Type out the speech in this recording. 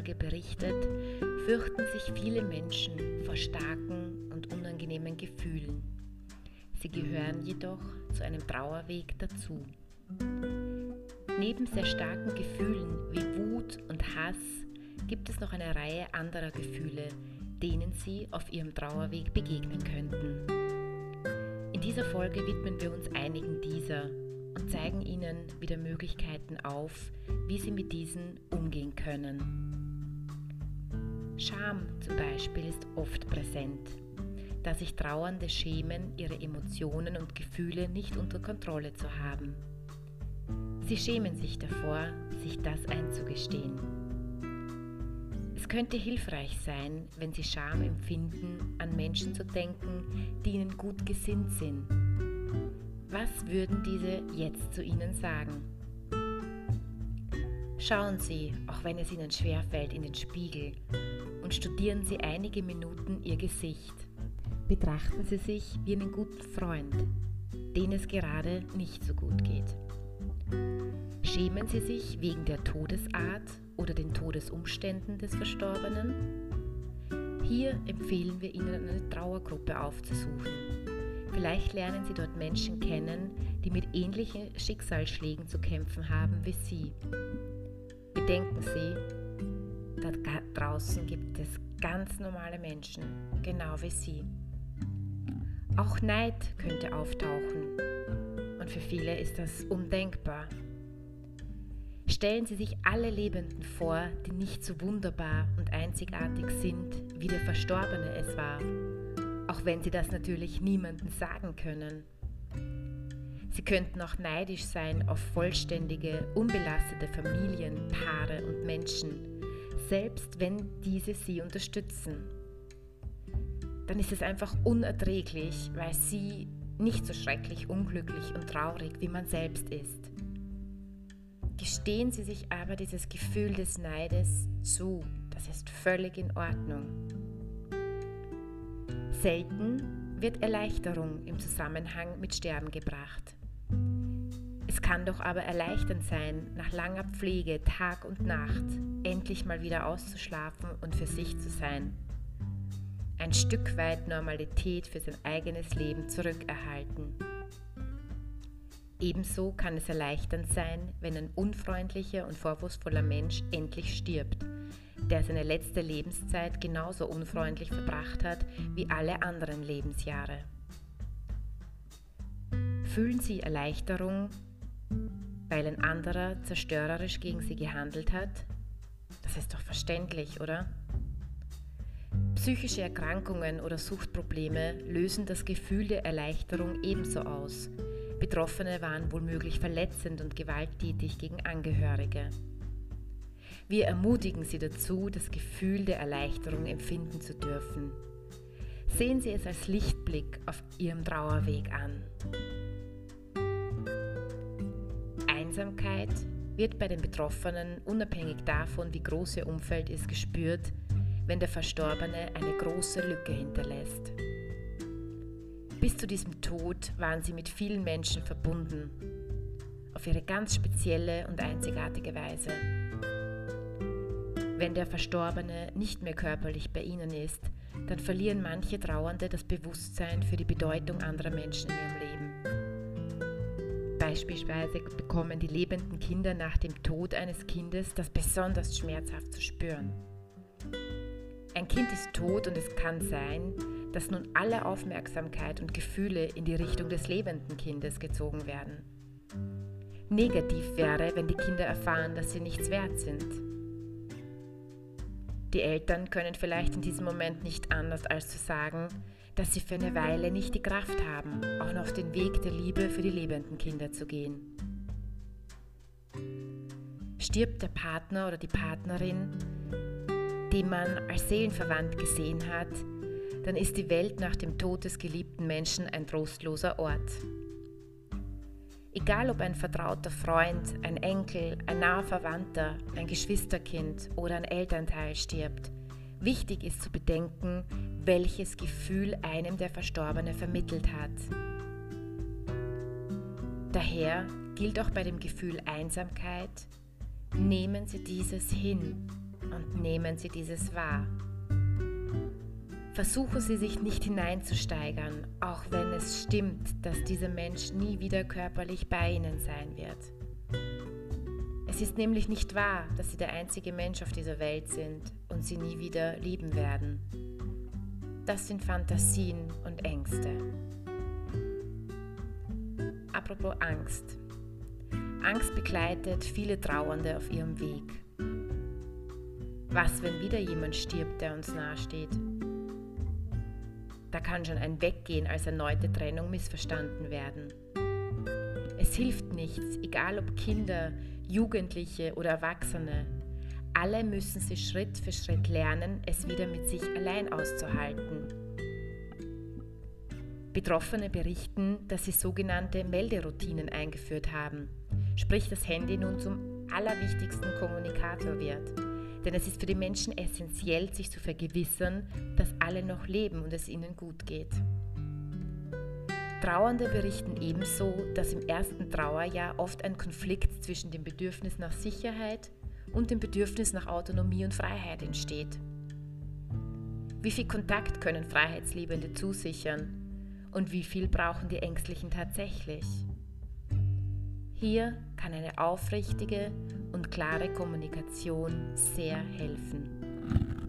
Folge berichtet, fürchten sich viele Menschen vor starken und unangenehmen Gefühlen. Sie gehören jedoch zu einem Trauerweg dazu. Neben sehr starken Gefühlen wie Wut und Hass gibt es noch eine Reihe anderer Gefühle, denen Sie auf Ihrem Trauerweg begegnen könnten. In dieser Folge widmen wir uns einigen dieser und zeigen Ihnen wieder Möglichkeiten auf, wie Sie mit diesen umgehen können. Scham zum Beispiel ist oft präsent, da sich Trauernde schämen, ihre Emotionen und Gefühle nicht unter Kontrolle zu haben. Sie schämen sich davor, sich das einzugestehen. Es könnte hilfreich sein, wenn Sie Scham empfinden, an Menschen zu denken, die Ihnen gut gesinnt sind. Was würden diese jetzt zu Ihnen sagen? Schauen Sie, auch wenn es Ihnen schwerfällt, in den Spiegel und studieren Sie einige Minuten Ihr Gesicht. Betrachten Sie sich wie einen guten Freund, den es gerade nicht so gut geht. Schämen Sie sich wegen der Todesart oder den Todesumständen des Verstorbenen? Hier empfehlen wir Ihnen eine Trauergruppe aufzusuchen. Vielleicht lernen Sie dort Menschen kennen, die mit ähnlichen Schicksalsschlägen zu kämpfen haben wie Sie. Bedenken Sie, da draußen gibt es ganz normale Menschen, genau wie Sie. Auch Neid könnte auftauchen und für viele ist das undenkbar. Stellen Sie sich alle Lebenden vor, die nicht so wunderbar und einzigartig sind, wie der Verstorbene es war, auch wenn Sie das natürlich niemandem sagen können. Sie könnten auch neidisch sein auf vollständige, unbelastete Familien, Paare und Menschen, selbst wenn diese Sie unterstützen. Dann ist es einfach unerträglich, weil Sie nicht so schrecklich unglücklich und traurig wie man selbst ist. Gestehen Sie sich aber dieses Gefühl des Neides zu. Das ist völlig in Ordnung. Selten wird Erleichterung im Zusammenhang mit Sterben gebracht. Es kann doch aber erleichternd sein, nach langer Pflege Tag und Nacht endlich mal wieder auszuschlafen und für sich zu sein. Ein Stück weit Normalität für sein eigenes Leben zurückerhalten. Ebenso kann es erleichternd sein, wenn ein unfreundlicher und vorwurfsvoller Mensch endlich stirbt, der seine letzte Lebenszeit genauso unfreundlich verbracht hat wie alle anderen Lebensjahre. Fühlen Sie Erleichterung, weil ein anderer zerstörerisch gegen Sie gehandelt hat? Das ist doch verständlich, oder? Psychische Erkrankungen oder Suchtprobleme lösen das Gefühl der Erleichterung ebenso aus Betroffene waren womöglich verletzend und gewalttätig gegen Angehörige. Wir ermutigen Sie dazu, das Gefühl der Erleichterung empfinden zu dürfen. Sehen Sie es als Lichtblick auf Ihrem Trauerweg an. Einsamkeit wird bei den Betroffenen unabhängig davon, wie groß ihr Umfeld ist, gespürt, wenn der Verstorbene eine große Lücke hinterlässt. Bis zu diesem Tod waren sie mit vielen Menschen verbunden, auf ihre ganz spezielle und einzigartige Weise. Wenn der Verstorbene nicht mehr körperlich bei ihnen ist, dann verlieren manche Trauernde das Bewusstsein für die Bedeutung anderer Menschen in ihrem Leben. Beispielsweise bekommen die lebenden Kinder nach dem Tod eines Kindes das besonders schmerzhaft zu spüren. Ein Kind ist tot und es kann sein, dass nun alle Aufmerksamkeit und Gefühle in die Richtung des lebenden Kindes gezogen werden. Negativ wäre, wenn die Kinder erfahren, dass sie nichts wert sind. Die Eltern können vielleicht in diesem Moment nicht anders als zu sagen, dass sie für eine Weile nicht die Kraft haben, auch noch den Weg der Liebe für die lebenden Kinder zu gehen. Stirbt der Partner oder die Partnerin, den man als seelenverwandt gesehen hat, dann ist die Welt nach dem Tod des geliebten Menschen ein trostloser Ort. Egal ob ein vertrauter Freund, ein Enkel, ein naher Verwandter, ein Geschwisterkind oder ein Elternteil stirbt, wichtig ist zu bedenken, welches Gefühl einem der Verstorbene vermittelt hat. Daher gilt auch bei dem Gefühl Einsamkeit, nehmen Sie dieses hin und nehmen Sie dieses wahr. Versuchen Sie sich nicht hineinzusteigern, auch wenn es stimmt, dass dieser Mensch nie wieder körperlich bei Ihnen sein wird. Es ist nämlich nicht wahr, dass Sie der einzige Mensch auf dieser Welt sind und Sie nie wieder lieben werden. Das sind Fantasien und Ängste. Apropos Angst. Angst begleitet viele Trauernde auf ihrem Weg. Was, wenn wieder jemand stirbt, der uns nahesteht? Da kann schon ein Weggehen als erneute Trennung missverstanden werden. Es hilft nichts, egal ob Kinder, Jugendliche oder Erwachsene. Alle müssen sie Schritt für Schritt lernen, es wieder mit sich allein auszuhalten. Betroffene berichten, dass sie sogenannte Melderoutinen eingeführt haben, sprich das Handy nun zum allerwichtigsten Kommunikator wird. Denn es ist für die Menschen essentiell, sich zu vergewissern, dass alle noch leben und es ihnen gut geht. Trauernde berichten ebenso, dass im ersten Trauerjahr oft ein Konflikt zwischen dem Bedürfnis nach Sicherheit und dem Bedürfnis nach Autonomie und Freiheit entsteht. Wie viel Kontakt können Freiheitsliebende zusichern und wie viel brauchen die Ängstlichen tatsächlich? Hier kann eine aufrichtige und klare Kommunikation sehr helfen.